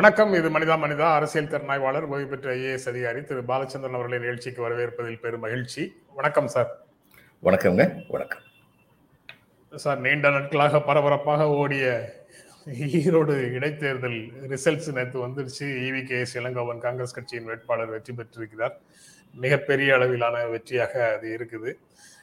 வணக்கம். இது மனிதா மனிதா அரசியல் திறனாய்வாளர் ஓய்வு பெற்ற ஐஏஎஸ் அதிகாரி திரு பாலச்சந்திரன் அவர்களின் நிகழ்ச்சிக்கு வரவேற்பதில் பெரும் மகிழ்ச்சி. வணக்கம் சார். வணக்கம்ங்க. வணக்கம். சார் நீண்ட நாட்களாக பரபரப்பாக ஓடிய ஈரோடு இடைத்தேர்தல் ரிசல்ட்ஸ் நேற்று வந்துருச்சு. E V K S Elangovan Congress கட்சியின் வேட்பாளர் வெற்றி பெற்றிருக்கிறார். மிகப்பெரிய அளவிலான வெற்றியாக அது இருக்குது.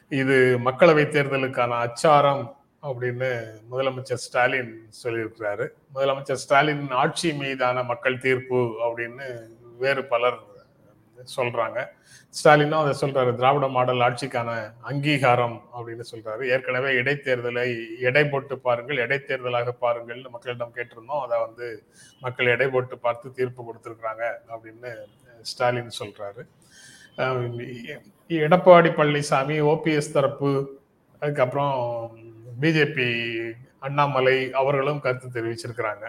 இது மக்களவை தேர்தலுக்கான அச்சாரம். அப்படின்னு முதலமைச்சர் ஸ்டாலின் சொல்லியிருக்கிறாரு. முதலமைச்சர் ஸ்டாலின் ஆட்சி மீதான மக்கள் தீர்ப்பு அப்படின்னு வேறு பலர் சொல்றாங்க. ஸ்டாலினும் அதை சொல்றாரு திராவிட மாடல் ஆட்சிக்கான அங்கீகாரம் அப்படின்னு சொல்றாரு. ஏற்கனவே இடைத்தேர்தலை எடை போட்டு பாருங்கள் இடைத்தேர்தலாக பாருங்கள்னு மக்களிடம் கேட்டிருந்தோம். அதை வந்து மக்கள் எடை போட்டு பார்த்து தீர்ப்பு கொடுத்துருக்குறாங்க அப்படின்னு ஸ்டாலின் சொல்றாரு. எடப்பாடி பழனிசாமி ஓபிஎஸ் தரப்பு அதுக்கப்புறம் பிஜேபி அண்ணாமலை அவர்களும் கருத்து தெரிவிச்சிருக்கிறாங்க.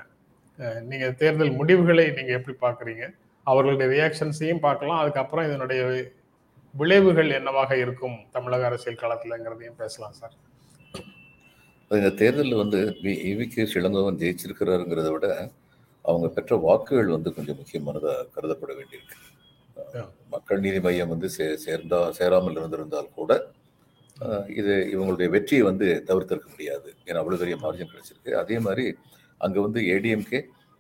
நீங்க தேர்தல் முடிவுகளை நீங்க எப்படி பாக்குறீங்க அவர்களுடைய ரியாக்ஷன்ஸையும் பார்க்கலாம். அதுக்கப்புறம் இதனுடைய விளைவுகள் என்னவாக இருக்கும்? தமிழக அரசியல் களத்துலங்கிறதையும் பேசலாம் சார். இந்த தேர்தலில் வந்து இவி கே இளங்கோவன் ஜெயிச்சிருக்கிறாருங்கிறத விட அவங்க பெற்ற வாக்குகள் வந்து கொஞ்சம் முக்கியமானதாக கருதப்பட வேண்டியிருக்கு. மக்கள் நீதி மையம் வந்து சே சேர்ந்தா சேராமல் இருந்திருந்தால் கூட இது இவங்களுடைய வெற்றியை வந்து தவிர்த்திருக்க முடியாது. ஏன்னா அவ்வளோ பெரிய மார்ஜின் கிடைச்சிருக்கு. அதே மாதிரி அங்கே வந்து ஏடிஎம்கே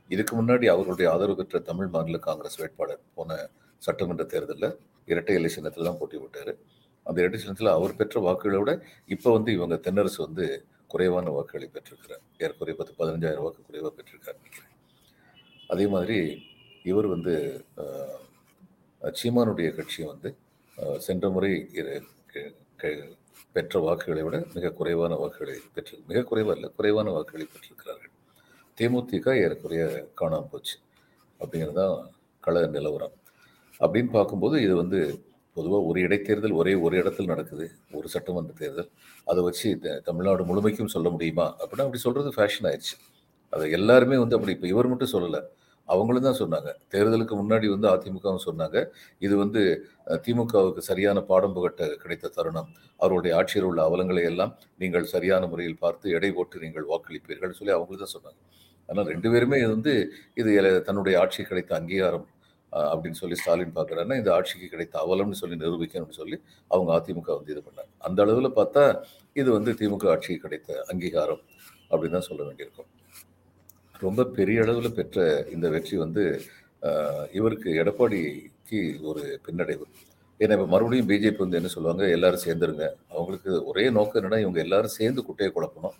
இதுக்கு முன்னாடி அவர்களுடைய ஆதரவு பெற்ற தமிழ் மாநில காங்கிரஸ் வேட்பாளர் போன சட்டமன்ற தேர்தலில் இரட்டை இலை சின்னத்தில் தான் போட்டி விட்டார் அந்த இரட்டை சின்னத்தில் அவர் பெற்ற வாக்குகளை விட இப்போ வந்து இவங்க தென்னரசு வந்து குறைவான வாக்குகளை பெற்றிருக்கிறார். ஏற்குறைய பத்து பதினஞ்சாயிரம் வாக்கு குறைவாக பெற்றிருக்காரு நினைக்கிறேன். அதே மாதிரி இவர் வந்து சீமானுடைய கட்சி வந்து சென்ற முறை பெற்ற வாக்குகளை விட மிக குறைவான வாக்குகளை பெற்று மிக குறைவாக இல்லை குறைவான வாக்குகளை பெற்றிருக்கிறார்கள். தேமுதிக ஏறக்குறைய காணாமல் போச்சு. அப்படிங்கிறது தான் கள நிலவரம். அப்படின்னு பார்க்கும்போது இது வந்து பொதுவாக ஒரு இடைத்தேர்தல் ஒரே ஒரு இடத்துல நடக்குது. ஒரு சட்டமன்ற தேர்தல். அதை வச்சு தமிழ்நாடு முழுமைக்கும் சொல்ல முடியுமா? அப்படின்னா அப்படி சொல்கிறது ஃபேஷன் ஆயிடுச்சு. அதை எல்லாருமே வந்து அப்படி இப்போ இவர் மட்டும் சொல்லலை. அவங்களும் தான் சொன்னாங்க. தேர்தலுக்கு முன்னாடி வந்து அதிமுகவும் சொன்னாங்க. இது வந்து திமுகவுக்கு சரியான பாடம் புகட்ட கிடைத்த தருணம். அவருடைய ஆட்சியில் உள்ள அவலங்களை எல்லாம் நீங்கள் சரியான முறையில் பார்த்து எடை போட்டு நீங்கள் வாக்களிப்பீர்கள் சொல்லி அவங்களும் தான் சொன்னாங்க. ஆனால் ரெண்டு பேருமே இது வந்து இது தன்னுடைய ஆட்சி கிடைத்த அங்கீகாரம் அப்படின்னு சொல்லி ஸ்டாலின் பார்க்குறாருன்னா இந்த ஆட்சிக்கு கிடைத்த அவலம்னு சொல்லி நிரூபிக்கணும்னு சொல்லி அவங்க அதிமுக வந்து இது பண்ணாங்க. அந்த அளவில் பார்த்தா இது வந்து திமுக ஆட்சிக்கு கிடைத்த அங்கீகாரம் அப்படின்னு தான் சொல்ல வேண்டியிருக்கும். ரொம்ப பெரிய அளவில் பெற்ற இந்த வெற்றி வந்து இவருக்கு எடப்பாடிக்கு ஒரு பின்னடைவு. ஏன்னா இப்போ மறுபடியும் பிஜேபி வந்து என்ன சொல்லுவாங்க எல்லாரும் சேர்ந்துருங்க. அவங்களுக்கு ஒரே நோக்கம் என்னன்னா இவங்க எல்லாரும் சேர்ந்து குட்டையை குழப்பணும்.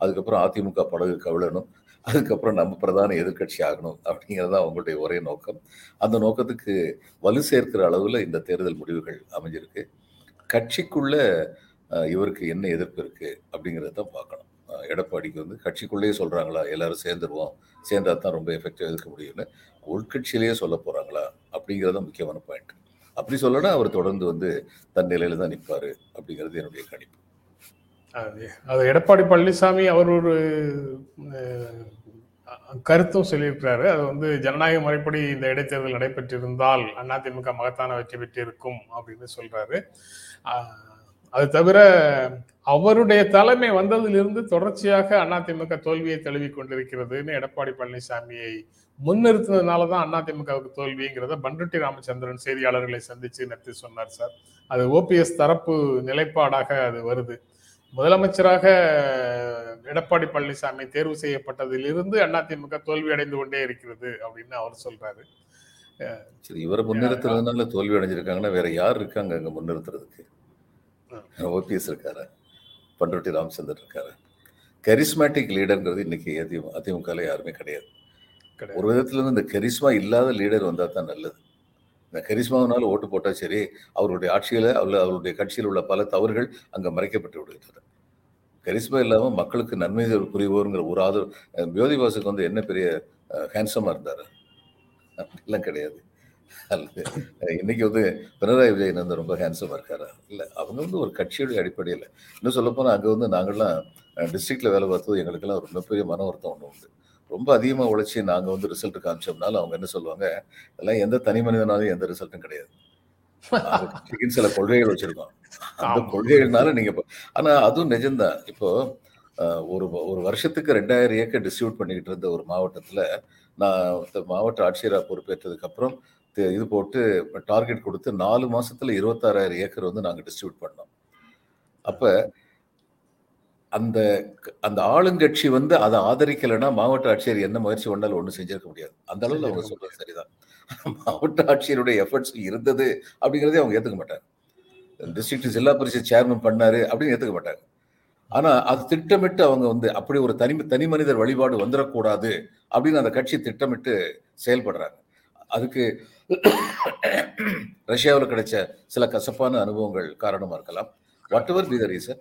அதுக்கப்புறம் அதிமுக படகு கவிழணும். அதுக்கப்புறம் நம்ம பிரதான எதிர்கட்சி ஆகணும் அப்படிங்கிறது தான் அவங்களுடைய ஒரே நோக்கம். அந்த நோக்கத்துக்கு வலு சேர்க்கிற அளவில் இந்த தேர்தல் முடிவுகள் அமைஞ்சிருக்கு. கட்சிக்குள்ள இவருக்கு என்ன எதிர்ப்பு இருக்குது அப்படிங்கிறத தான் பார்க்கணும். எடப்பாடிக்கு வந்து கட்சிக்குள்ளேயே சொல்கிறாங்களா எல்லாரும் சேர்ந்துருவோம் சேர்ந்தா தான் ரொம்ப எஃபெக்டிவாக இருக்க முடியும்னு உள்கட்சியிலேயே சொல்ல போகிறாங்களா அப்படிங்கிறது முக்கியமான பாயிண்ட் அப்படி சொல்லனா அவர் தொடர்ந்து வந்து தன் நிலையில தான் நிற்பார் அப்படிங்கிறது என்னுடைய கணிப்பு. அது எடப்பாடி பழனிசாமி அவர் ஒரு கருத்தும் சொல்லியிருக்கிறாரு. அது வந்து ஜனநாயக முறைப்படி இந்த இடைத்தேர்தல் நடைபெற்றிருந்தால் அதிமுக மகத்தான வெற்றி பெற்றிருக்கும் அப்படின்னு சொல்றாரு. அது தவிர அவருடைய தலைமை வந்ததிலிருந்து தொடர்ச்சியாக அதிமுக தோல்வியை தழுவி கொண்டிருக்கிறதுன்னு எடப்பாடி பழனிசாமியை முன்னிறுத்தினதுனால தான் அதிமுகவுக்கு தோல்விங்கிறத பண்ருட்டி ராமச்சந்திரன் செய்தியாளர்களை சந்திச்சு நேற்று சொன்னார் சார். அது ஓபிஎஸ் தரப்பு நிலைப்பாடாக அது வருது. முதலமைச்சராக எடப்பாடி பழனிசாமி தேர்வு செய்யப்பட்டதிலிருந்து அதிமுக தோல்வி அடைந்து கொண்டே இருக்கிறது அப்படின்னு அவர் சொல்றாரு. சரி இவரை முன்னிறுத்துறதுனால தோல்வி அடைஞ்சிருக்காங்கன்னா வேற யார் இருக்காங்க அங்க முன்னிறுத்துறதுக்கு? ஓபிஎஸ் இருக்காரு பண்ருட்டி ராமச்சந்திரன் இருக்காரு. கரிஸ்மேட்டிக் லீடர்ங்கிறது இன்னைக்கு அதிமுக அதிமுகல யாருமே கிடையாது. ஒரு விதத்துல இருந்து இந்த கரிஸ்மா இல்லாத லீடர் வந்தா தான் நல்லது. இந்த கரிஸ்மாவினால ஓட்டு போட்டா சரி அவருடைய ஆட்சியில அவள் அவருடைய கட்சியில் உள்ள பல தவறுகள் அங்க மறைக்கப்பட்டு விடுகின்றன. கரிஸ்மா இல்லாம மக்களுக்கு நன்மை புரிவோருங்கிற ஒரு ஆதரவு ஜோதிபாசுக்கு வந்து என்ன பெரிய ஹேண்ட்ஸமா இருந்தாரு? அப்படிலாம் கிடையாது. இன்னைக்கு வந்து பினராயி விஜயன் வந்து ரொம்ப ஹேண்ட்ஸமாக இருக்காரா? இல்லை அவங்க வந்து ஒரு கட்சியுடைய அடிப்படையில். இன்னும் சொல்லப்போனால் அங்கே வந்து நாங்கள்லாம் டிஸ்ட்ரிக்டில் வேலை பார்த்தது எங்களுக்கெல்லாம் ஒரு மிகப்பெரிய மன வருத்தம் ஒன்று உண்டு. ரொம்ப அதிகமாக உழைச்சி நாங்கள் வந்து ரிசல்ட் காமிச்சோம்னால அவங்க என்ன சொல்லுவாங்க? இதெல்லாம் எந்த தனி மனிதனாலும் எந்த ரிசல்ட்டும் கிடையாது. சில கொள்கைகள் வச்சிருக்கோம். அந்த கொள்கைகள்னால நீங்க ஆனா அதுவும் நிஜம்தான். இப்போ ஒரு ஒரு வருஷத்துக்கு ரெண்டாயிரம் ஏக்கர் டிஸ்ட்ரிபியூட் பண்ணிக்கிட்டு இருந்த ஒரு மாவட்டத்துல நான் மாவட்ட ஆட்சியராக பொறுப்பேற்றதுக்கு அப்புறம் இது போட்டு டார்கெட் கொடுத்து நாலு மாசத்துல இருபத்தாறாயிரம் ஏக்கர் வந்து நாங்கள் டிஸ்ட்ரிபியூட் பண்ணோம். அப்ப அந்த அந்த ஆளுங்கட்சி வந்து அதை ஆதரிக்கலைன்னா மாவட்ட ஆட்சியர் என்ன முயற்சி பண்ணாலும் ஒன்றும் செஞ்சிருக்க முடியாது. அந்த அளவில் அவங்க சொல்றது சரிதான். மாவட்ட ஆட்சியருடைய எஃபர்ட்ஸ் இருந்தது அப்படிங்கிறதே அவங்க ஏத்துக்க மாட்டாங்க. டிஸ்ட்ரிக்ட் ஜில்லா பரிஷத் சேர்மன் பண்ணாரு அப்படின்னு ஏத்துக்க மாட்டாங்க. ஆனா அது திட்டமிட்டு அவங்க வந்து அப்படி ஒரு தனி தனி மனிதர் வழிபாடு வந்துடக்கூடாது அப்படின்னு அந்த கட்சி திட்டமிட்டு செயல்படுறாங்க. அதுக்கு ரஷ்யாவில் கிடைச்ச சில கசப்பான அனுபவங்கள் காரணமா இருக்கலாம். Whatever be the reason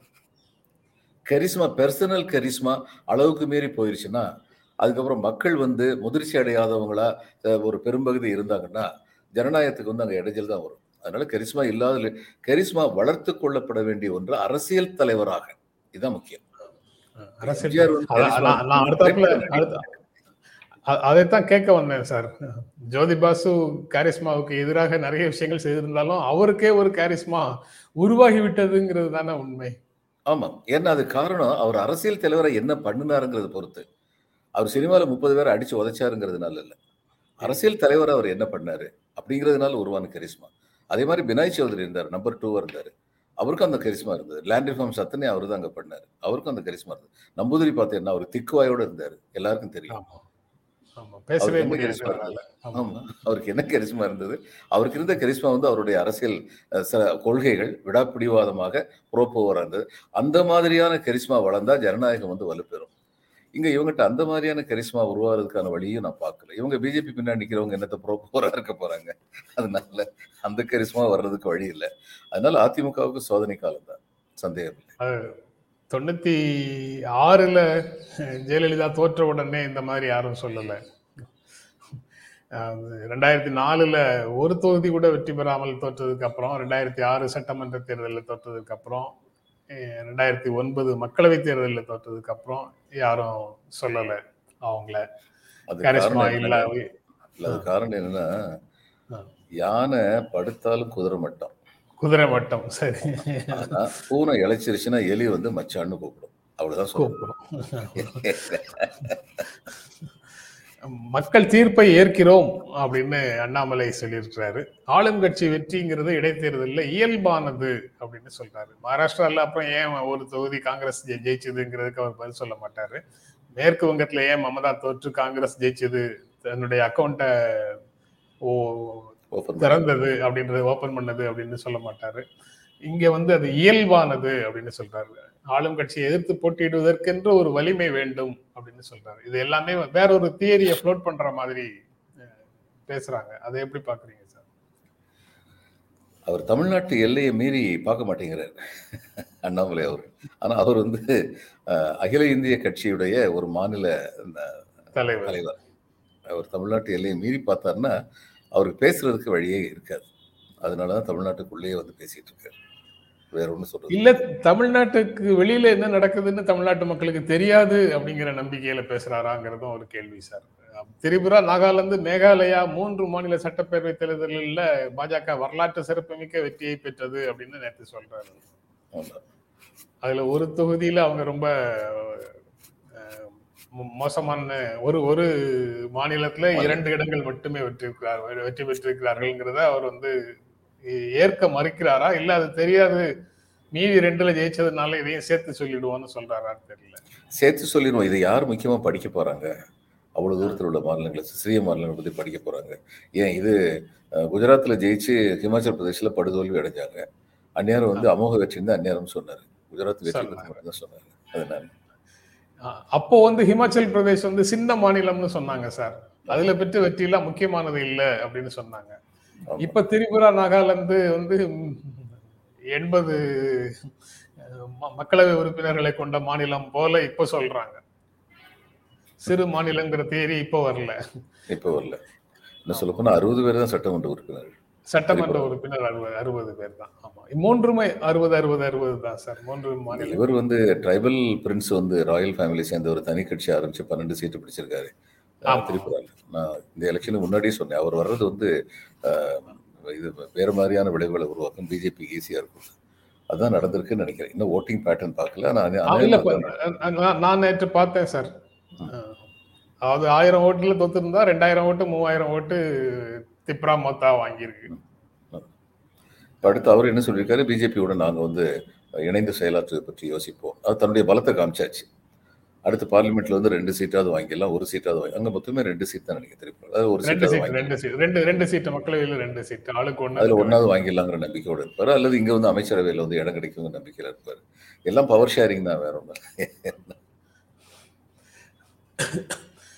charisma personal charisma அளவுக்கு மீறி போயிருச்சுன்னா அதுக்கப்புறம் மக்கள் வந்து முதிர்ச்சி அடையாதவங்களா ஒரு பெரும்பகுதி இருந்தாங்கன்னா ஜனநாயகத்துக்கு வந்து அங்கே இடைஞ்சல் தான் வரும். அதனால கரிஸ்மா இல்லாத கரிஸ்மா வளர்த்து கொள்ளப்பட வேண்டிய ஒன்று அரசியல் தலைவராக. இதுதான் முக்கியம். அரசியல் அதைத்தான் கேட்க வந்தேன் சார். ஜோதி பாசு காரிஸ்மாவுக்கு எதிராக நிறைய விஷயங்கள் செய்திருந்தாலும் அவருக்கே ஒரு காரிஸ்மா உருவாகி விட்டதுங்கிறது தானே உண்மை. ஆமாம். ஏன்னா அது காரணம் அவர் அரசியல் தலைவரை என்ன பண்ணினாருங்கிறத பொறுத்து. அவர் சினிமாவில் முப்பது பேரை அடிச்சு உதைச்சாருங்கிறதுனால இல்லை அரசியல் தலைவர் அவர் என்ன பண்ணாரு? அப்படிங்கிறதுனால உருவான கரிஸ்மா. அதே மாதிரி பினாய் சௌதரி இருந்தார் நம்பர் டூவா இருந்தார் அவருக்கும் அந்த கரிஸ்மா இருந்தது. லேண்ட் ரிஃபார்ம்ஸ் அத்தனை அவர் தான் அங்கே பண்ணார். அவருக்கும் அந்த கரிஸ்மா இருந்தது. நம்பூதிரி பார்த்தீங்கன்னா அவர் திக்குவாயோட இருந்தார். எல்லாருக்கும் தெரியும். பேசவே அவருக்கு என்ன கரிஸ்மா இருந்தது? அவருக்கு இருந்த கரிஸ்மா வந்து அவருடைய அரசியல் அஹ், ச- கொள்கைகள் விடாப்பிடிவாதமாக புரோப்போவராக இருந்தது. அந்த மாதிரியான கரிஸ்மா வளர்ந்தா ஜனநாயகம் வந்து வலுப்பெறும். இங்க இவங்ககிட்ட அந்த மாதிரியான கரிஸ்மா உருவாகிறதுக்கான வழியும் நான் பார்க்கல. இவங்க பிஜேபி பின்னாடி நிக்கிறவங்க என்னத்த புரோப்போவரா இருக்க போறாங்க? அதனால அந்த கரிஸ்மா வர்றதுக்கு வழி இல்லை. அதனால அதிமுகவுக்கு சோதனை காலம் தான். சந்தேகம் இல்லை. தொண்ணூத்தி ஆறுல ஜெயலலிதா தோற்ற உடனே இந்த மாதிரி யாரும் சொல்லல. ரெண்டாயிரத்தி நாலுல ஒரு தொகுதி கூட வெற்றி பெறாமல் தோற்றதுக்கு அப்புறம் ரெண்டாயிரத்தி ஆறு சட்டமன்ற தேர்தலில் தோற்றதுக்கு அப்புறம் ரெண்டாயிரத்தி ஒன்பது மக்களவை தேர்தலில் தோற்றதுக்கு அப்புறம் யாரும் சொல்லல அவங்கள. காரணம் இல்ல அது காரணம் என்னன்னா. யானை படுத்தாலும் குதிரை மட்டம் குதிரை வட்டம். சரி. பூனை இழைச்சிருச்சுன்னா எலி வந்து மச்சான்னு கூப்பிடும். அவ்வளவுதான் சொல்லணும் மக்கள் தீர்ப்பை ஏற்கிறோம் அப்படின்னு அண்ணாமலை சொல்லியிருக்கிறாரு. ஆளுங்கட்சி வெற்றிங்கிறது இடைத்தேர்தலில் இயல்பானது அப்படின்னு சொல்றாரு. மகாராஷ்டிரால அப்புறம் ஏன் ஒரு தொகுதி காங்கிரஸ் ஜெயிச்சதுங்கிறதுக்கு அவர் பதில் சொல்ல மாட்டாரு. மேற்கு வங்கத்துல ஏன் மமதா தோற்று காங்கிரஸ் ஜெயிச்சது? தன்னுடைய அக்கௌண்ட்டை ஓ திறந்தது அப்படின்றது ஓபன் பண்ணது அப்படின்னு சொல்ல மாட்டாரு. இங்க வந்து அது இயல்பானது அப்படின்னு சொல்றாரு. ஆளும் கட்சியை எதிர்த்து போட்டியிடுவதற்கென்று ஒரு வலிமை வேண்டும் அப்படின்னு சொல்றாரு. இது எல்லாமே வேற ஒரு தியரியை ஃப்ளோட் பண்ற மாதிரி பேசுறாங்க. அதை எப்படி பாக்குறீங்க சார்? அவர் தமிழ்நாட்டு எல்லையை மீறி பார்க்க மாட்டேங்கிறார் அண்ணாமலை அவர் ஆனா அவர் வந்து அஹ், அகில இந்திய கட்சியுடைய ஒரு மாநில தலைவர். தலைவர். அவர் தமிழ்நாட்டு எல்லையை மீறி பார்த்தாருன்னா அவருக்கு பேசுறதுக்கு வழியே இருக்காது. அதனாலதான் தமிழ்நாட்டுக்குள்ளேயே வந்து பேசிட்டு இருக்காரு. வேற ஒண்ணும் சொல்றது இல்ல தமிழ்நாட்டுக்கு வெளியில என்ன நடக்குதுன்னு தமிழ்நாட்டு மக்களுக்கு தெரியாது அப்படிங்கிற நம்பிக்கையில பேசுறாராங்கிறதும் ஒரு கேள்வி சார். திரிபுரா நாகாலாந்து மேகாலயா மூன்று மாநில சட்டப்பேரவை தேர்தலில் பாஜக வரலாற்று சிறப்புமிக்க வெற்றியை பெற்றது அப்படின்னு நேற்று சொல்றாரு. அதுல ஒரு தொகுதியில அவங்க ரொம்ப மோசமான ஒரு ஒரு மாநிலத்துல இரண்டு இடங்கள் மட்டுமே வெற்றிருக்கிறார் வெற்றி பெற்றிருக்கிறார்கள்ங்கிறத அவர் வந்து ஏற்க மறுக்கிறாரா? இல்ல அது தெரியாது. மீதி ரெண்டுல ஜெயிச்சதுனால இதையும் சேர்த்து சொல்லிடுவோம்னு சொல்றாரான்னு தெரியல. சேர்த்து சொல்லிடுவோம். இதை யார் முக்கியமா படிக்க போறாங்க? அவ்வளவு தூரத்தில் உள்ள மாநிலங்களை சிறிய மாநிலங்களை பத்தி படிக்க போறாங்க. ஏன் இது அஹ், குஜராத்ல ஜெயிச்சு ஹிமாச்சல் பிரதேஷ்ல படுதோல்வி அடைஞ்சாங்க. அந்நேரம் வந்து அமோக வெற்றின்னு அந்நேரம் சொன்னாரு. குஜராத் வெற்றி பத்தி சொன்னாரு. மட்டும் தான் சொன்னாரு. அதனால. அப்போ வந்து ஹிமாச்சல் பிரதேஷ் வந்து சின்ன மாநிலம்னு சொன்னாங்க சார். அதுல பெற்ற வெற்றியெல்லாம் முக்கியமானது இல்ல அப்படின்னு சொன்னாங்க. இப்ப திரிபுரா நாகாலாந்து வந்து எண்பது மக்களவை உறுப்பினர்களை கொண்ட மாநிலம் போல இப்ப சொல்றாங்க. சிறு மாநிலங்கிற தேதி இப்ப வரல. இப்போ வரல. என்ன சொல்ல போனா அறுபது பேர் தான் சட்டமன்ற உறுப்பினர்கள். சட்டமன்ற உறுப்பினர் அறுபது அறுபது பேர் தான். ஆமா. மூன்றுமே அறுபது அறுபது அறுபது தான் சார். மூன்று மாநிலம் இவர் வந்து ட்ரைபல் பிரின்ஸ் வந்து ராயல் ஃபேமிலி சேர்ந்த ஒரு தனி கட்சி ஆரம்பிச்சு பன்னெண்டு சீட்டு பிடிச்சிருக்காரு. திரிபுரால நான் இந்த எலெக்ஷனுக்கு முன்னாடியே சொன்னேன். அவர் வர்றது வந்து இது வேற மாதிரியான விளைவுகளை உருவாக்கும் பிஜேபி ஈஸியா இருக்கும். அதான் நடந்திருக்குன்னு நினைக்கிறேன். இன்னும் ஓட்டிங் பேட்டர்ன் பார்க்கல. நான் நான் நேற்று பார்த்தேன் சார். அதாவது ஆயிரம் ஓட்டுல தொத்திருந்தா ரெண்டாயிரம் ஓட்டு மூவாயிரம் ஓட்டு திப்ரா மொத்தா வாங்கியிருக்கு. இப்ப அடுத்து அவர் என்ன சொல்லியிருக்காரு? பிஜேபியோட நாங்க வந்து இணைந்து செயலாற்றுவதை பற்றி யோசிப்போம். அது தன்னுடைய பலத்தை காமிச்சாச்சு. அடுத்த பார்லிமெண்ட்ல வந்து ரெண்டு சீட்டாவது வாங்கிடலாம் ஒரு சீட்டாவது வாங்கி அங்க மொத்தமே ரெண்டு சீட் தான் நினைக்க திருப்பி அதாவது ஒரு ரெண்டு சீட் ரெண்டு சீட் ரெண்டு ரெண்டு சீட்டு மக்களவையில ரெண்டு சீட் ஆளுக்கு அதுல ஒண்ணு ஒன்னாவது வாங்கிடலாங்கிற நம்பிக்கையோட இருப்பாரு. அல்லது இங்க வந்து அமைச்சரவையில வந்து இடம் கிடைக்குங்கிற நம்பிக்கையில இருப்பாரு. எல்லாம் பவர் ஷேரிங் தான் வேற ஒண்ணு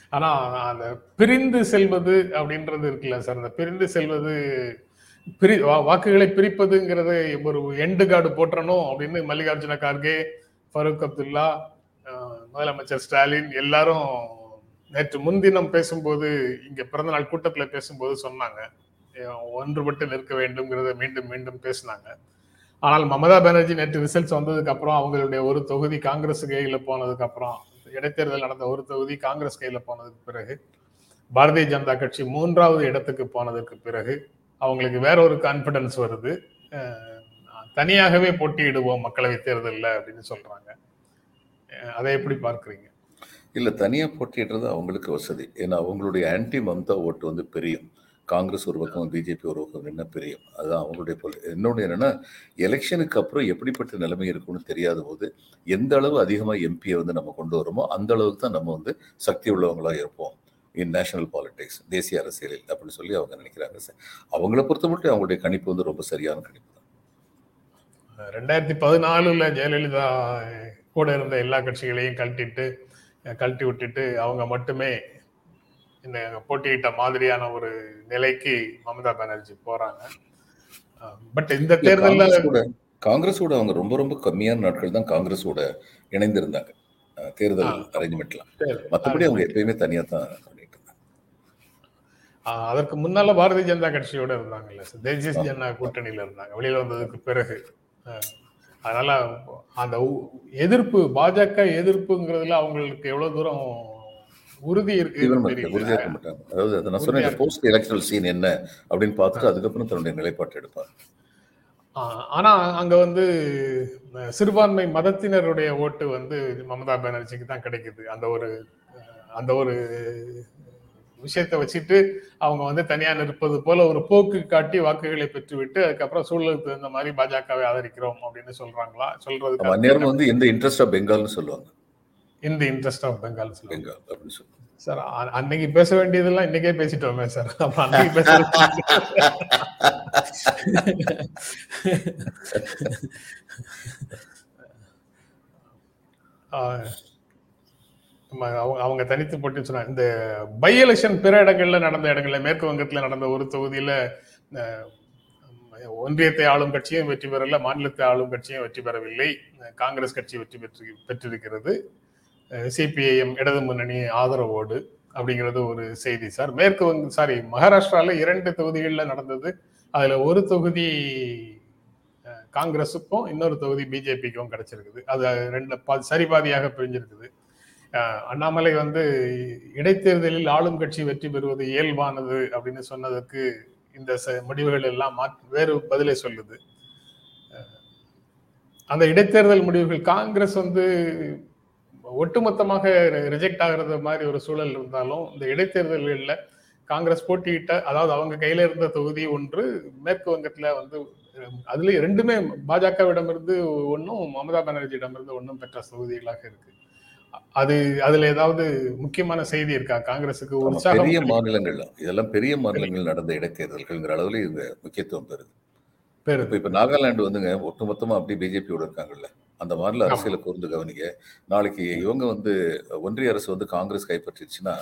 ஆனா அந்த பிரிந்து செல்வது அப்படின்றது இருக்குல்ல சார். அந்த பிரிந்து செல்வது பிரி வா- வாக்குகளை பிரிப்பதுங்கிறது ஒரு எண்டு கார்டு போட்டணும் அப்படின்னு மல்லிகார்ஜுன கார்கே ஃபரூக் அப்துல்லா முதலமைச்சர் ஸ்டாலின் எல்லாரும் நேற்று முன்தினம் பேசும்போது இங்க பிறந்தநாள் கூட்டத்துல பேசும்போது சொன்னாங்க. ஒன்றுபட்டு நிற்க வேண்டும்ங்கிறத மீண்டும் மீண்டும் பேசினாங்க. ஆனால் மமதா பானர்ஜி நேற்று ரிசல்ட்ஸ் வந்ததுக்கு அப்புறம் அவங்களுடைய ஒரு தொகுதி காங்கிரஸ் கையில போனதுக்கு அப்புறம் இடைத்தேர்தல் நடந்த ஒரு தொகுதி காங்கிரஸ் கையில போனதுக்கு பிறகு பாரதிய ஜனதா கட்சி மூன்றாவது இடத்துக்கு போனதுக்கு பிறகு அவங்களுக்கு வேற ஒரு கான்பிடன்ஸ் வருது. தனியாகவே போட்டியிடுவோம் மக்களவை தேர்தலில் அப்படின்னு சொல்றாங்க. அதை எப்படி பார்க்குறீங்க? இல்லை தனியாக போட்டியிடுறது அவங்களுக்கு வசதி. ஏன்னா அவங்களுடைய ஆன்டி மம்தா ஓட்டு வந்து பெரியும். காங்கிரஸ் ஒரு பக்கம் பிஜேபி ஒரு பக்கம் என்ன பிரியும்? அதுதான் அவங்களுடைய போல் இன்னொன்று என்னன்னா எலெக்ஷனுக்கு அப்புறம் எப்படிப்பட்ட நிலைமை இருக்கும்னு தெரியாத போது எந்த அளவு அதிகமாக எம்பியை வந்து நம்ம கொண்டு வரோமோ அந்த அளவுக்கு தான் நம்ம வந்து சக்தி உள்ளவங்களாக இருப்போம். இன் நேஷனல் பாலிடிக்ஸ் தேசிய அரசியலில் அப்படின்னு சொல்லி அவங்க நினைக்கிறாங்க சார். அவங்கள பொறுத்த மட்டும் அவங்களுடைய கணிப்பு வந்து ரொம்ப சரியான கணிப்பு தான். ரெண்டாயிரத்தி பதினாலுல ஜெயலலிதா கூட இருந்த எல்லா கட்சிகளையும் கழட்டிட்டு கழட்டி விட்டுட்டு அவங்க மட்டுமே இந்த போட்டியிட்ட மாதிரியான ஒரு நிலைக்கு மமதா பானர்ஜி போறாங்க பட் இந்த தேர்தல்ல காங்கிரஸோட அவங்க ரொம்ப ரொம்ப கம்மியான நாட்கள் தான் காங்கிரஸோட இணைந்திருந்தாங்க தேர்தல். அரேஞ்ச்மெண்ட்லாம். மற்றபடி அவங்க எப்பயுமே தனியா தான் பண்ணிட்டு இருந்தாங்க அதற்கு முன்னால பாரதிய ஜனதா கட்சியோட இருந்தாங்கல்ல தேசிய. ஜனதா கூட்டணியில இருந்தாங்க வெளியில வந்ததுக்கு பிறகு அதனால அந்த எதிர்ப்பு பாஜக எதிர்ப்புங்கிறதுல அவங்களுக்கு எவ்வளவு தூரம் உறுதி இருக்கு, தெரியல உறுதியா இருக்க மாட்டாங்க அதாவது அதை நான் சொன்னேன். போஸ்ட் எலெக்ஷனல் சீன் என்ன அப்படின்னு பார்த்துட்டு அதுக்கப்புறம் தன்னுடைய நிலைப்பாட்டை எடுப்பாங்க ஆஹ் ஆனா அங்க வந்து சிறுபான்மை மதத்தினருடைய ஓட்டு வந்து மமதா பானர்ஜிக்கு தான் கிடைக்குது. அந்த ஒரு அந்த ஒரு விஷயத்தை வச்சுட்டு அவங்க வந்து தனியா நிற்பது போல ஒரு போக்கு காட்டி வாக்குகளை பெற்றுவிட்டு அதுக்கப்புறம் சூழலுக்கு தகுந்த மாதிரி பாஜகவை ஆதரிக்கிறோம் அப்படின்னு சொல்றாங்களா? நம்ம சொல்றதுக்கு அந்நேரம் வந்து எந்த இன்ட்ரெஸ்ட் ஆஃப் பெங்கால்னு சொல்லுவாங்க. இந்த இன்ட்ரெஸ்ட் ஆஃப் பெங்கால் பெங்கால் அப்படின்னு சார் அன்னைக்கு பேச வேண்டியதெல்லாம் இன்னைக்கே பேசிட்டோமே சார் அப்புறம் அன்னைக்கு ஆமா, அவங்க தனித்து போட்டு சொன்னாங்க இந்த பை எலெக்ஷன் பிற இடங்கள்ல நடந்த இடங்கள்ல மேற்கு வங்கத்துல நடந்த ஒரு தொகுதியில ஒன்றியத்தை ஆளும் கட்சியும் வெற்றி பெறல மாநிலத்தை ஆளும் கட்சியும் வெற்றி பெறவில்லை. காங்கிரஸ் கட்சி வெற்றி பெற்று பெற்றிருக்கிறது. சிபிஐஎம் இடது முன்னணி ஆதரவோடு அப்படிங்கிறது ஒரு செய்தி சார். மேற்கு வங்க சாரி மகாராஷ்டிரால இரண்டு தொகுதிகளில் நடந்தது. அதுல ஒரு தொகுதி காங்கிரஸுக்கும் இன்னொரு தொகுதி பிஜேபிக்கும் கிடைச்சிருக்குது. அது ரெண்டு பா- சரிபாதியாக பிரிஞ்சிருக்குது. அண்ணாமலை வந்து இடைத்தேர்தலில் ஆளும் கட்சி வெற்றி பெறுவது இயல்பானது அப்படின்னு சொன்னதற்கு இந்த ச- முடிவுகள் எல்லாம் மாற்று வேறு பதிலை சொல்லுது. அந்த இடைத்தேர்தல் முடிவுகள் காங்கிரஸ் வந்து ஒட்டுமொத்தமாக ரிஜெக்ட் ஆகிறது மாதிரி ஒரு சூழல் இருந்தாலும் இந்த இடைத்தேர்தல்களில் காங்கிரஸ் போட்டியிட்ட அதாவது அவங்க கையில இருந்த தொகுதி ஒன்று மேற்கு வங்கத்துல வந்து அதுல ரெண்டுமே பாஜகவிடமிருந்து ஒன்றும் மமதா பானர்ஜியிடமிருந்து ஒன்றும் பெற்ற தொகுதிகளாக இருக்கு. அது அதுல ஏதாவது முக்கியமான செய்தி இருக்கா? காங்கிரசுக்கு ஆமா, உற்சாகம் பெரிய மாநிலங்கள் இதெல்லாம் பெரிய மாநிலங்கள் நடந்த இடைத்தேர்தல்கள்ங்கிற அளவுல இது முக்கியத்துவம் பெறுது. இப்ப இப்ப நாகாலாந்து வந்துங்க ஒட்டுமொத்தமா அப்படி பிஜேபியோட இருக்காங்கல்ல. அந்த ஆமா. அரசியலை கூர்ந்து கவனிக்க நாளைக்கு இவங்க வந்து ஒன்றிய அரசு வந்து காங்கிரஸ் கைப்பற்றிச்சுன்னா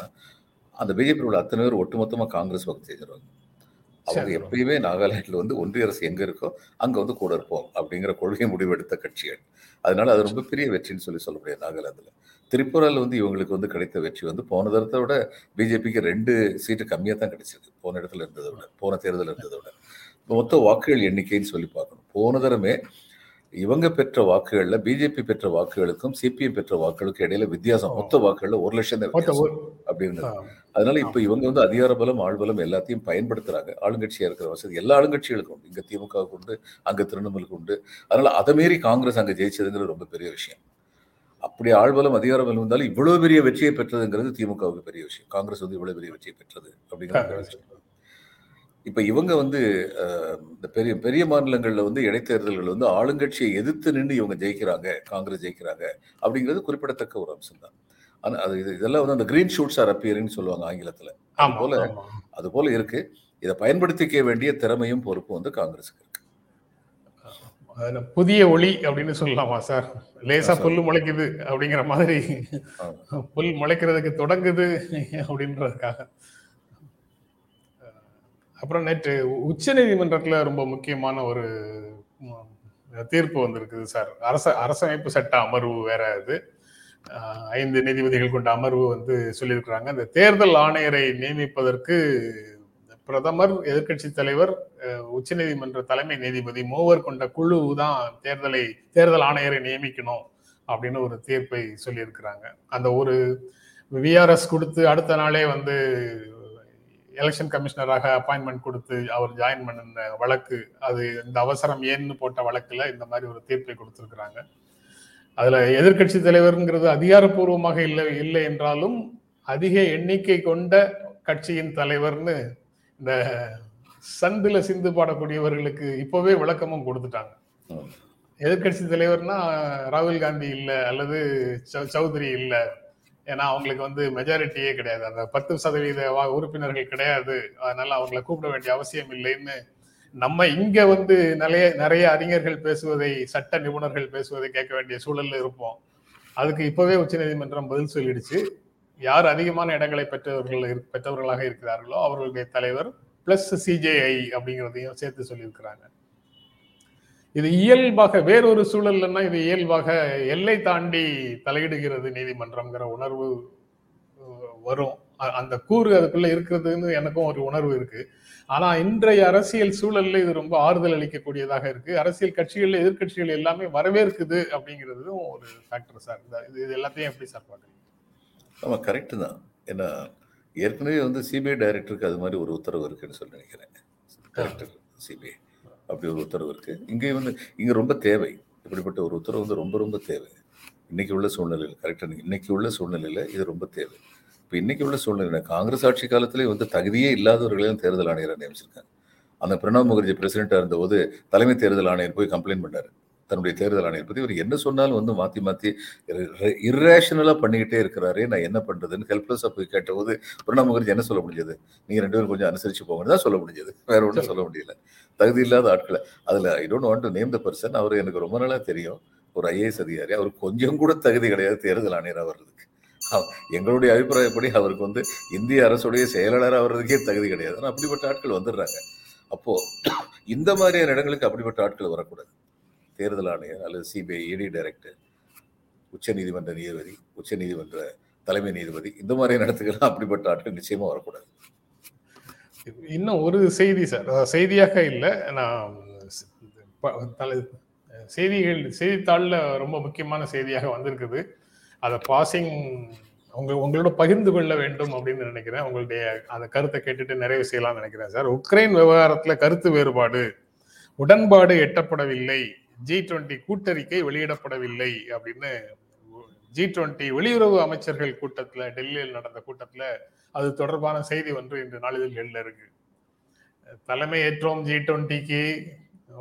அந்த பிஜேபியோட அத்தனை பேர் ஒட்டுமொத்தமா காங்கிரஸ் பக்கம் செஞ்சிருவாங்க அவங்க. எப்பயுமே நாகாலாந்துல வந்து ஒன்றிய அரசு எங்க இருக்கோ அங்க வந்து கூட இருப்போம் அப்படிங்கிற கொள்கை முடிவெடுத்த கட்சிகள். அதனால அது ரொம்ப பெரிய வெற்றின்னு சொல்லி சொல்ல முடியாது நாகாலாந்துல. திரிபுரால வந்து இவங்களுக்கு வந்து கிடைத்த வெற்றி வந்து போன தரத்தை விட பிஜேபிக்கு ரெண்டு சீட்டு கம்மியாக தான் கிடைச்சிருக்கு போன இடத்துல இருந்ததை விட போன தேர்தல் இருந்ததை விட. மொத்த வாக்குகள் எண்ணிக்கைன்னு சொல்லி பார்க்கணும். போன தரமே இவங்க பெற்ற வாக்குகள்ல பிஜேபி பெற்ற வாக்குகளுக்கும் சிபிஎம் பெற்ற வாக்குகளுக்கும் இடையில வித்தியாசம். மொத்த வாக்குகள்ல ஒரு லட்சம் தான் மொத்த வித்தியாசம் ஒரு- அப்படி இருந்தது ஆ, அதனால இப்ப இவங்க வந்து அதிகார பலம் ஆள் பலம் எல்லாத்தையும் பயன்படுத்துறாங்க. ஆளுங்கட்சியா இருக்கிற வசதி எல்லா ஆளுங்கட்சிகளுக்கும் உண்டு. இங்க திமுக உண்டு அங்க திரிணாமுலுக்கு உண்டு. அதனால அதை மீறி காங்கிரஸ் அங்க ஜெயிச்சதுங்கிறது ரொம்ப பெரிய விஷயம். அப்படி ஆழ்வலம் அதிகாரம் இருந்தாலும் இவ்வளவு பெரிய வெற்றியை பெற்றதுங்கிறது திமுகவுக்கு பெரிய விஷயம். காங்கிரஸ் வந்து இவ்வளவு பெரிய வெற்றியை பெற்றது அப்படிங்கிறது இப்ப இவங்க வந்து இந்த பெரிய பெரிய மாநிலங்கள்ல வந்து இடைத்தேர்தல்கள் வந்து ஆளுங்கட்சியை எதிர்த்து நின்று இவங்க ஜெயிக்கிறாங்க காங்கிரஸ் ஜெயிக்கிறாங்க அப்படிங்கிறது குறிப்பிடத்தக்க ஒரு அம்சம் தான் ஆனா அது இது இதெல்லாம் வந்து அந்த கிரீன் ஷூட்ஸ் ஆர் அப்பியரின்னு சொல்லுவாங்க ஆங்கிலத்துல. அது போல அது போல இருக்கு. இதை பயன்படுத்திக்க வேண்டிய திறமையும் பொறுப்பும் வந்து காங்கிரஸுக்கு இருக்கு. புதிய ஒளி அப்படின்னு சொல்லலாமா சார்? லேசா புல் முளைக்குது அப்படிங்கிற மாதிரி புல் முளைக்கிறதுக்கு தொடங்குது அப்படின்றதுக்காக. அப்புறம் நேற்று உச்ச நீதிமன்றத்துல ரொம்ப முக்கியமான ஒரு தீர்ப்பு வந்திருக்குது சார். அரச அரசமைப்பு சட்ட அமர்வு வேற அது. ஐந்து நீதிபதிகள் கொண்ட அமர்வு வந்து சொல்லியிருக்கிறாங்க. இந்த தேர்தல் ஆணையரை நியமிப்பதற்கு பிரதமர் எதிர்கட்சி தலைவர் உச்ச நீதிமன்ற தலைமை நீதிபதி மூவர் கொண்ட குழு தான் தேர்தலை தேர்தல் ஆணையரை நியமிக்கணும் அப்படின்னு ஒரு தீர்ப்பை சொல்லியிருக்கிறாங்க. அந்த ஒரு விஆர்எஸ் கொடுத்து அடுத்த நாளே வந்து எலெக்ஷன் கமிஷனராக அப்பாயின்மெண்ட் கொடுத்து அவர் ஜாயின் பண்ண வழக்கு அது இந்த அவசரம் ஏன்னு போட்ட வழக்குல இந்த மாதிரி ஒரு தீர்ப்பை கொடுத்துருக்குறாங்க. அதுல எதிர்கட்சி தலைவருங்கிறது அதிகாரப்பூர்வமாக இல்லை இல்லை என்றாலும் அதிக எண்ணிக்கை கொண்ட கட்சியின் தலைவர்னு இந்த சந்தில சிந்து பாடக்கூடியவர்களுக்கு இப்பவே விளக்கமும் கொடுத்துட்டாங்க. எதிர்கட்சி தலைவர்னா ராகுல் காந்தி இல்ல அல்லது சௌத்ரி இல்ல. ஏன்னா அவங்களுக்கு வந்து மெஜாரிட்டியே கிடையாது. அந்த பத்து சதவீத உறுப்பினர்கள் கிடையாது. அதனால அவங்கள கூப்பிட வேண்டிய அவசியம் இல்லைன்னு நம்ம இங்க வந்து நிறைய நிறைய அறிஞர்கள் பேசுவதை சட்ட நிபுணர்கள் பேசுவதை கேட்க வேண்டிய சூழல்ல இருப்போம். அதுக்கு இப்பவே உச்ச நீதிமன்றம் பதில் சொல்லிடுச்சு. யார் அதிகமான இடங்களை பெற்றவர்கள் பெற்றவர்களாக இருக்கிறார்களோ அவர்களுடைய தலைவர் பிளஸ் சிஜேஐ அப்படிங்கிறதையும் சேர்த்து சொல்லியிருக்கிறாங்க. இது இயல்பாக வேறொரு சூழல்லன்னா இது இயல்பாக எல்லை தாண்டி தலையிடுகிறது நீதிமன்றம்ங்கிற உணர்வு வரும். அந்த கூறு அதுக்குள்ள இருக்கிறதுன்னு எனக்கும் ஒரு உணர்வு இருக்கு. ஆனா இன்றைய அரசியல் சூழல்ல இது ரொம்ப ஆறுதல் அளிக்கக்கூடியதாக இருக்கு. அரசியல் கட்சிகள் எதிர்கட்சிகள் எல்லாமே வரவேற்குது அப்படிங்கிறதும் ஒரு ஃபேக்டர் சார். இது இது எல்லாத்தையும் எப்படி சார் பாக்குறீங்க ஆமா கரெக்ட் தான். ஏன்னா ஏற்கனவே வந்து சிபிஐ டைரக்டருக்கு அது மாதிரி ஒரு உத்தரவு இருக்குன்னு சொல்லி நினைக்கிறேன். டைரக்டர் சிபிஐ அப்படி ஒரு உத்தரவு இருக்குது இங்கே வந்து இங்கே ரொம்ப தேவை. இப்படிப்பட்ட ஒரு உத்தரவு வந்து ரொம்ப ரொம்ப தேவை. இன்றைக்கி உள்ள சூழ்நிலையில் கரெக்டாக இன்னைக்கு உள்ள சூழ்நிலையில் இது ரொம்ப தேவை. இப்போ இன்றைக்கி உள்ள சூழ்நிலை காங்கிரஸ் ஆட்சி காலத்திலே வந்து தகுதியே இல்லாதவர்களையும் தேர்தல் ஆணையராக நியமிச்சிருக்காங்க. அந்த பிரணாப் முகர்ஜி பிரசிடென்ட்டாக இருந்தபோது தலைமை தேர்தல் ஆணையர் போய் கம்ப்ளைண்ட் பண்ணார். தன்னுடைய தேர்தல் ஆணையர் பற்றி இவர் என்ன சொன்னாலும் வந்து மாற்றி மாற்றி இர்ரேஷனலாக பண்ணிக்கிட்டே இருக்கிறாரே. நான் என்ன பண்ணுறதுன்னு ஹெல்ப்லெஸ்ஸாக போய் கேட்டபோது பிரணாப் முகர்ஜி என்ன சொல்ல முடிஞ்சது? நீங்கள் ரெண்டு பேரும் கொஞ்சம் அனுசரித்து போங்கன்னு தான் சொல்ல முடிஞ்சது. வேற ஒன்றும் சொல்ல முடியல. தகுதி இல்லாத ஆட்களை. அதில் I don't want to name the person அவர் எனக்கு ரொம்ப நாளாக தெரியும். ஒரு ஐஏஎஸ் அதிகாரி. அவர் கொஞ்சம் கூட தகுதி கிடையாது தேர்தல் ஆணையராக வர்றதுக்கு. எங்களுடைய அபிப்பிராயப்படி அவருக்கு வந்து இந்திய அரசுடைய செயலாளராக வர்றதுக்கே தகுதி கிடையாது. ஆனால் அப்படிப்பட்ட ஆட்கள் வந்துடுறாங்க. அப்போ இந்த மாதிரியான இடங்களுக்கு அப்படிப்பட்ட ஆட்கள் வரக்கூடாது. தேர்தல் ஆணையர் அல்லது சிபிஐ இடி டைரக்டர் உச்ச நீதிமன்ற நீதிபதி உச்ச நீதிமன்ற தலைமை நீதிபதி இந்த மாதிரியான இடத்துக்கெல்லாம் அப்படிப்பட்ட ஆட்கள் நிச்சயமா வரக்கூடாது. இன்னும் ஒரு செய்தி சார் செய்தியாக இல்லை. நான் செய்திகள் செய்தித்தாளில் ரொம்ப முக்கியமான செய்தியாக வந்திருக்குது. அதை பாசிங் உங்க உங்களோட பகிர்ந்து கொள்ள வேண்டும் அப்படின்னு நினைக்கிறேன். உங்களுடைய அந்த கருத்தை கேட்டுட்டு நிறைவு செய்யலாம்னு நினைக்கிறேன் சார் உக்ரைன் விவகாரத்தில் கருத்து வேறுபாடு உடன்பாடு எட்டப்படவில்லை. ஜி டுவெண்ட்டி கூட்டறிக்கை வெளியிடப்படவில்லை அப்படின்னு ஜி டுவெண்ட்டி வெளியுறவு அமைச்சர்கள் கூட்டத்தில் டெல்லியில் நடந்த கூட்டத்தில் அது தொடர்பான செய்தி ஒன்று இன்று நாளிதழ்களில் இருக்கு. தலைமை ஏற்றோம் ஜி டுவெண்ட்டிக்கு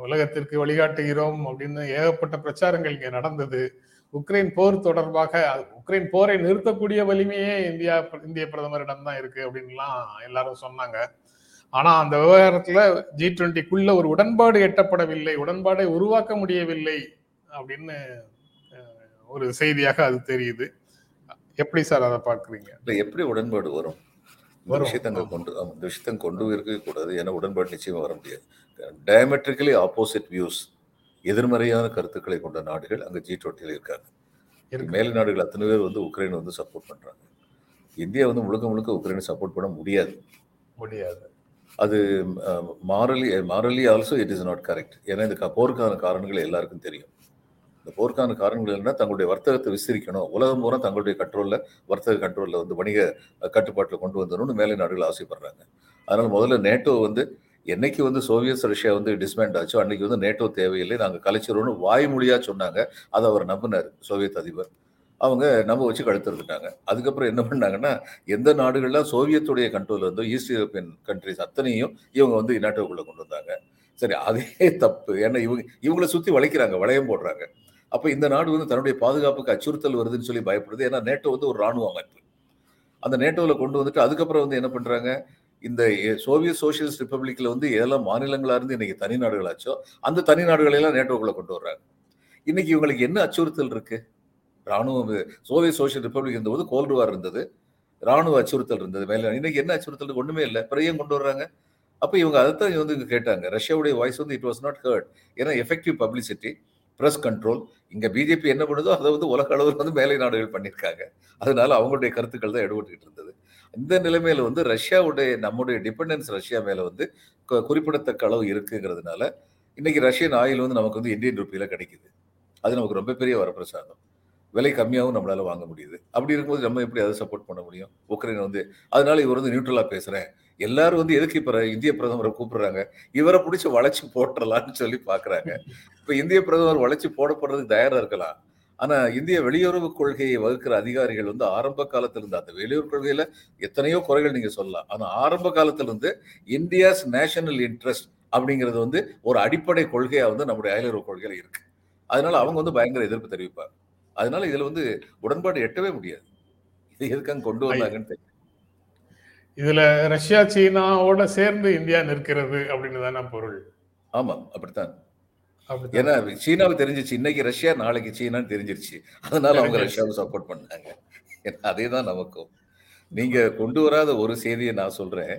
உலகத்திற்கு வழிகாட்டுகிறோம் அப்படின்னு ஏகப்பட்ட பிரச்சாரங்கள் இங்கே நடந்தது. உக்ரைன் போர் தொடர்பாக உக்ரைன் போரை நிறுத்தக்கூடிய வலிமையே இந்தியா இந்திய பிரதமரிடம் தான் இருக்கு அப்படின்லாம் எல்லாரும் சொன்னாங்க. ஆனா அந்த விவகாரத்துல ஜி டுவெண்ட்டிக்குள்ள ஒரு உடன்பாடு எட்டப்படவில்லை உடன்பாடை உருவாக்க முடியவில்லை அப்படின்னு ஒரு செய்தியாக அது தெரியுது. எப்படி சார் அதை பாக்குறீங்க இல்ல எப்படி உடன்பாடு வரும்? விஷயத்தை கொண்டு இந்த விஷயத்தை கொண்டு இருக்கவே கூடாது ஏன்னா உடன்பாடு நிச்சயமா வர முடியாது. டயமெட்ரிக்கலி ஆப்போசிட் வியூஸ் எதிர்மறையான கருத்துக்களை கொண்ட நாடுகள் அங்க ஜி டுவெண்ட்டியில் இருக்காங்க. மேல் நாடுகள் அத்தனை பேர் வந்து உக்ரைன் வந்து சப்போர்ட் பண்றாங்க. இந்தியா வந்து முழுக்க முழுக்க உக்ரைனை சப்போர்ட் பண்ண முடியாது. முடியாது. அது morally morally also it is not correct ஏன்னா இந்த போருக்கான காரணங்கள் எல்லாருக்கும் தெரியும். இந்த போருக்கான காரணங்கள் என்ன தங்களுடைய வர்த்தகத்தை விசிரிக்கணும். உலகம் பூரா தங்களுடைய கண்ட்ரோலில் வர்த்தக கண்ட்ரோலில் வந்து வணிக கட்டுப்பாட்டில் கொண்டு வந்துடணும்னு மேலே நாடுகள் ஆசைப்படுறாங்க. அதனால் முதல்ல நேட்டோ வந்து என்னைக்கு வந்து சோவியத் ரஷ்யா வந்து டிஸ்மேண்ட் ஆச்சோ அன்னைக்கு வந்து நேட்டோ தேவையில்லை. நாங்கள் கலைச்சிரோன்னு வாய்மொழியாக சொன்னாங்க. அதை அவர் நம்பினார் சோவியத் அதிபர். அவங்க நம்ம வச்சு கழுத்துருந்துட்டாங்க அதுக்கப்புறம் என்ன பண்ணாங்கன்னா எந்த நாடுகள்லாம் சோவியத்துடைய கண்ட்ரோல் இருந்தோ ஈஸ்ட் யூரோப்பியன் கண்ட்ரிஸ் அத்தனையும் இவங்க வந்து நாட்டோக்குள்ள கொண்டு வந்தாங்க. சரி அதே தப்பு. ஏன்னா இவங்க இவங்களை சுற்றி வளைக்கிறாங்க வளையம் போடுறாங்க. அப்போ இந்த நாடு வந்து தன்னுடைய பாதுகாப்புக்கு அச்சுறுத்தல் வருதுன்னு சொல்லி பயப்படுது. ஏன்னா நேட்டோ வந்து ஒரு இராணுவ அமைப்பு. அந்த நேட்டோவில் கொண்டு வந்துட்டு அதுக்கப்புறம் வந்து என்ன பண்ணுறாங்க இந்த சோவியத் சோசியலிஸ்ட் ரிப்பப்ளிக்கில் வந்து எல்லாம் மாநிலங்களாக இருந்து இன்னைக்கு தனி நாடுகளாச்சோ அந்த தனி நாடுகளெல்லாம் நேட்டோக்குள்ளே கொண்டு வர்றாங்க. இன்னைக்கு இவங்களுக்கு என்ன அச்சுறுத்தல் இருக்குது ராணுவ சோவியத் சோசியல் ரிப்பப்ளிக் இருந்தபோது கோல்டு வார் இருந்தது. ராணுவ அச்சுறுத்தல் இருந்தது. மேலே இன்னைக்கு என்ன அச்சுறுத்தல் ஒன்றுமே இல்லை. பிறையும் ஏன் கொண்டு வர்றாங்க. அப்போ இவங்க அதைத்தான் வந்து இங்கே கேட்டாங்க. ரஷ்யாவுடைய வாய்ஸ் வந்து இட் வாஸ் நாட் ஹர்ட் ஏன்னா எஃபெக்டிவ் பப்ளிசிட்டி ப்ரெஸ் கண்ட்ரோல் இங்கே பிஜேபி என்ன பண்ணுதோ அதை வந்து உலக அளவில் வந்து மேலை நாடுகள் பண்ணியிருக்காங்க. அதனால அவங்களுடைய கருத்துக்கள் தான் எடுபட்டுக்கிட்டு இருந்தது. இந்த நிலைமையில வந்து ரஷ்யாவுடைய நம்முடைய டிபெண்டன்ஸ் ரஷ்யா மேலே வந்து குறிப்பிடத்தக்க அளவு இருக்குங்கிறதுனால இன்னைக்கு ரஷ்யன் ஆயில் வந்து நமக்கு வந்து இந்தியன் ருப்பியில் கிடைக்குது. அது நமக்கு ரொம்ப பெரிய வரப்பிரசாதம். விலை கம்மியாகவும் நம்மளால வாங்க முடியுது. அப்படி இருக்கும்போது நம்ம எப்படி அதை சப்போர்ட் பண்ண முடியும்? உக்ரைன் வந்து அதனால இவர் வந்து நியூட்ரலா பேசுகிறேன் எல்லாரும் வந்து எதுக்கு இப்போ இந்திய பிரதமரை கூப்பிடுறாங்க? இவரை பிடிச்சி வளைச்சு போட்டுடலான்னு சொல்லி பார்க்குறாங்க இப்போ இந்திய பிரதமர் வளைச்சு போடப்படுறதுக்கு தயாராக இருக்கலாம். ஆனால் இந்திய வெளியுறவு கொள்கையை வகுக்கிற அதிகாரிகள் வந்து ஆரம்ப காலத்திலிருந்து அந்த வெளியுறவு கொள்கையில் எத்தனையோ குறைகள் நீங்கள் சொல்லலாம். ஆனால் ஆரம்ப காலத்திலிருந்து இந்தியாஸ் நேஷனல் இன்ட்ரெஸ்ட் அப்படிங்கிறது வந்து ஒரு அடிப்படை கொள்கையாக வந்து நம்முடைய அயலுறவு கொள்கையில் இருக்குது அதனால அவங்க வந்து பயங்கர எதிர்ப்பு தெரிவிப்பாங்க. அதனால இதுல வந்து உடன்பாடு எட்டவே முடியாது. இது எதுக்காக கொண்டு வந்தாங்கன்னு தெரியும் இதுல ரஷ்யா சீனாவோட சேர்ந்து இந்தியா நிற்கிறது அப்படின்னு தானே பொருள். ஆமாம் அப்படித்தான். ஏன்னா சீனாவை தெரிஞ்சிச்சு இன்னைக்கு ரஷ்யா நாளைக்கு சீனான்னு தெரிஞ்சிருச்சு. அதனால அவங்க. ரஷ்யாவை சப்போர்ட் பண்ணாங்க. அதே தான் நமக்கும். நீங்க கொண்டு வராத ஒரு செய்தியை நான் சொல்றேன்.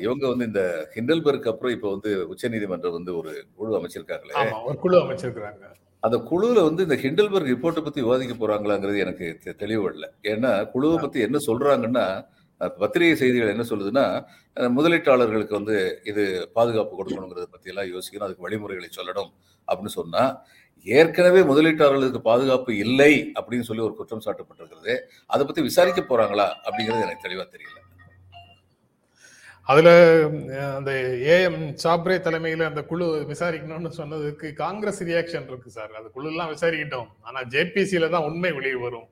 இவங்க வந்து இந்த ஹிண்டல்பர்க் அப்புறம் இப்ப வந்து உச்சநீதிமன்றம் வந்து ஒரு குழு அமைச்சிருக்காங்களே. ஒரு குழு அமைச்சிருக்கிறாங்க. அந்த குழுவில் வந்து இந்த ஹிண்டல்பர்க் ரிப்போர்ட்டை பத்தி விவாதிக்க போறாங்களாங்கிறது எனக்கு தெளிவு இல்லை. ஏன்னா குழுவை பத்தி என்ன சொல்றாங்கன்னா அஹ், பத்திரிகை செய்திகள் என்ன சொல்லுதுன்னா முதலீட்டாளர்களுக்கு வந்து இது பாதுகாப்பு கொடுக்கணுங்கிறத பத்தி எல்லாம் யோசிக்கணும் அதுக்கு வழிமுறைகளை சொல்லணும் அப்படின்னு சொன்னா ஏற்கனவே முதலீட்டாளர்களுக்கு பாதுகாப்பு இல்லை அப்படின்னு சொல்லி ஒரு குற்றம் சாட்டப்பட்டிருக்கிறது. அதை பத்தி விசாரிக்க போறாங்களா அப்படிங்கிறது எனக்கு தெளிவா தெரியல. அதுல அந்த ஏஎம் சாப்ரே தலைமையில அந்த குழு விசாரிக்கணும்னு சொன்னதுக்கு காங்கிரஸ் ரியாக்ஷன் இருக்கு சார். அந்த குழு எல்லாம் விசாரிக்கிட்டோம். ஆனா ஜேபிசியில தான் உண்மை வெளியே வரும்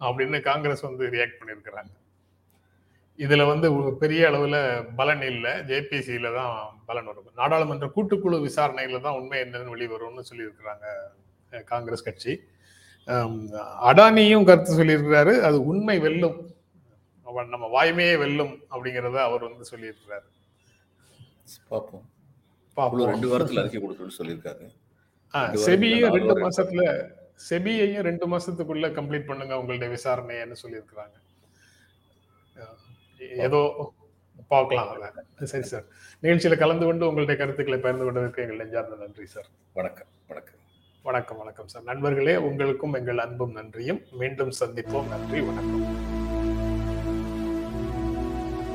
அப்படின்னு காங்கிரஸ் வந்து ரியாக்ட் பண்ணியிருக்கிறாங்க. இதுல வந்து பெரிய அளவுல பலன் இல்லை. ஜேபிசியில தான் பலன் வரும். நாடாளுமன்ற கூட்டுக்குழு விசாரணையில தான் உண்மை என்னன்னு வெளியே வரும்னு சொல்லியிருக்கிறாங்க காங்கிரஸ் கட்சி. அடானியும் கருத்து சொல்லியிருக்கிறாரு. அது உண்மை வெல்லும். அவன் நம்ம வாய்மையே வெல்லும் அப்படிங்கறத அவர் வந்து சொல்லியிருக்கிறாரு. பார்ப்போம். ரெண்டு வாரத்துல அறிக்கை கொடுக்கணும்னு வாரம் செபியும் ரெண்டு மாசத்துல செபியையும் ரெண்டு மாசத்துக்குள்ள கம்ப்ளீட் பண்ணுங்க உங்களுடைய விசாரணைன்னு சொல்லியிருக்கிறாங்க. ஏதோ பார்க்கலாம். சரி சார். நிகழ்ச்சியில கலந்து கொண்டு உங்களுடைய கருத்துக்களை பகிர்ந்து கொண்டதற்கு எங்கள் நெஞ்சார்ந்த நன்றி சார். வணக்கம் வணக்கம். வணக்கம் வணக்கம் சார். நண்பர்களே உங்களுக்கும் எங்கள் அன்பும் நன்றியும். மீண்டும் சந்திப்போம். நன்றி வணக்கம்.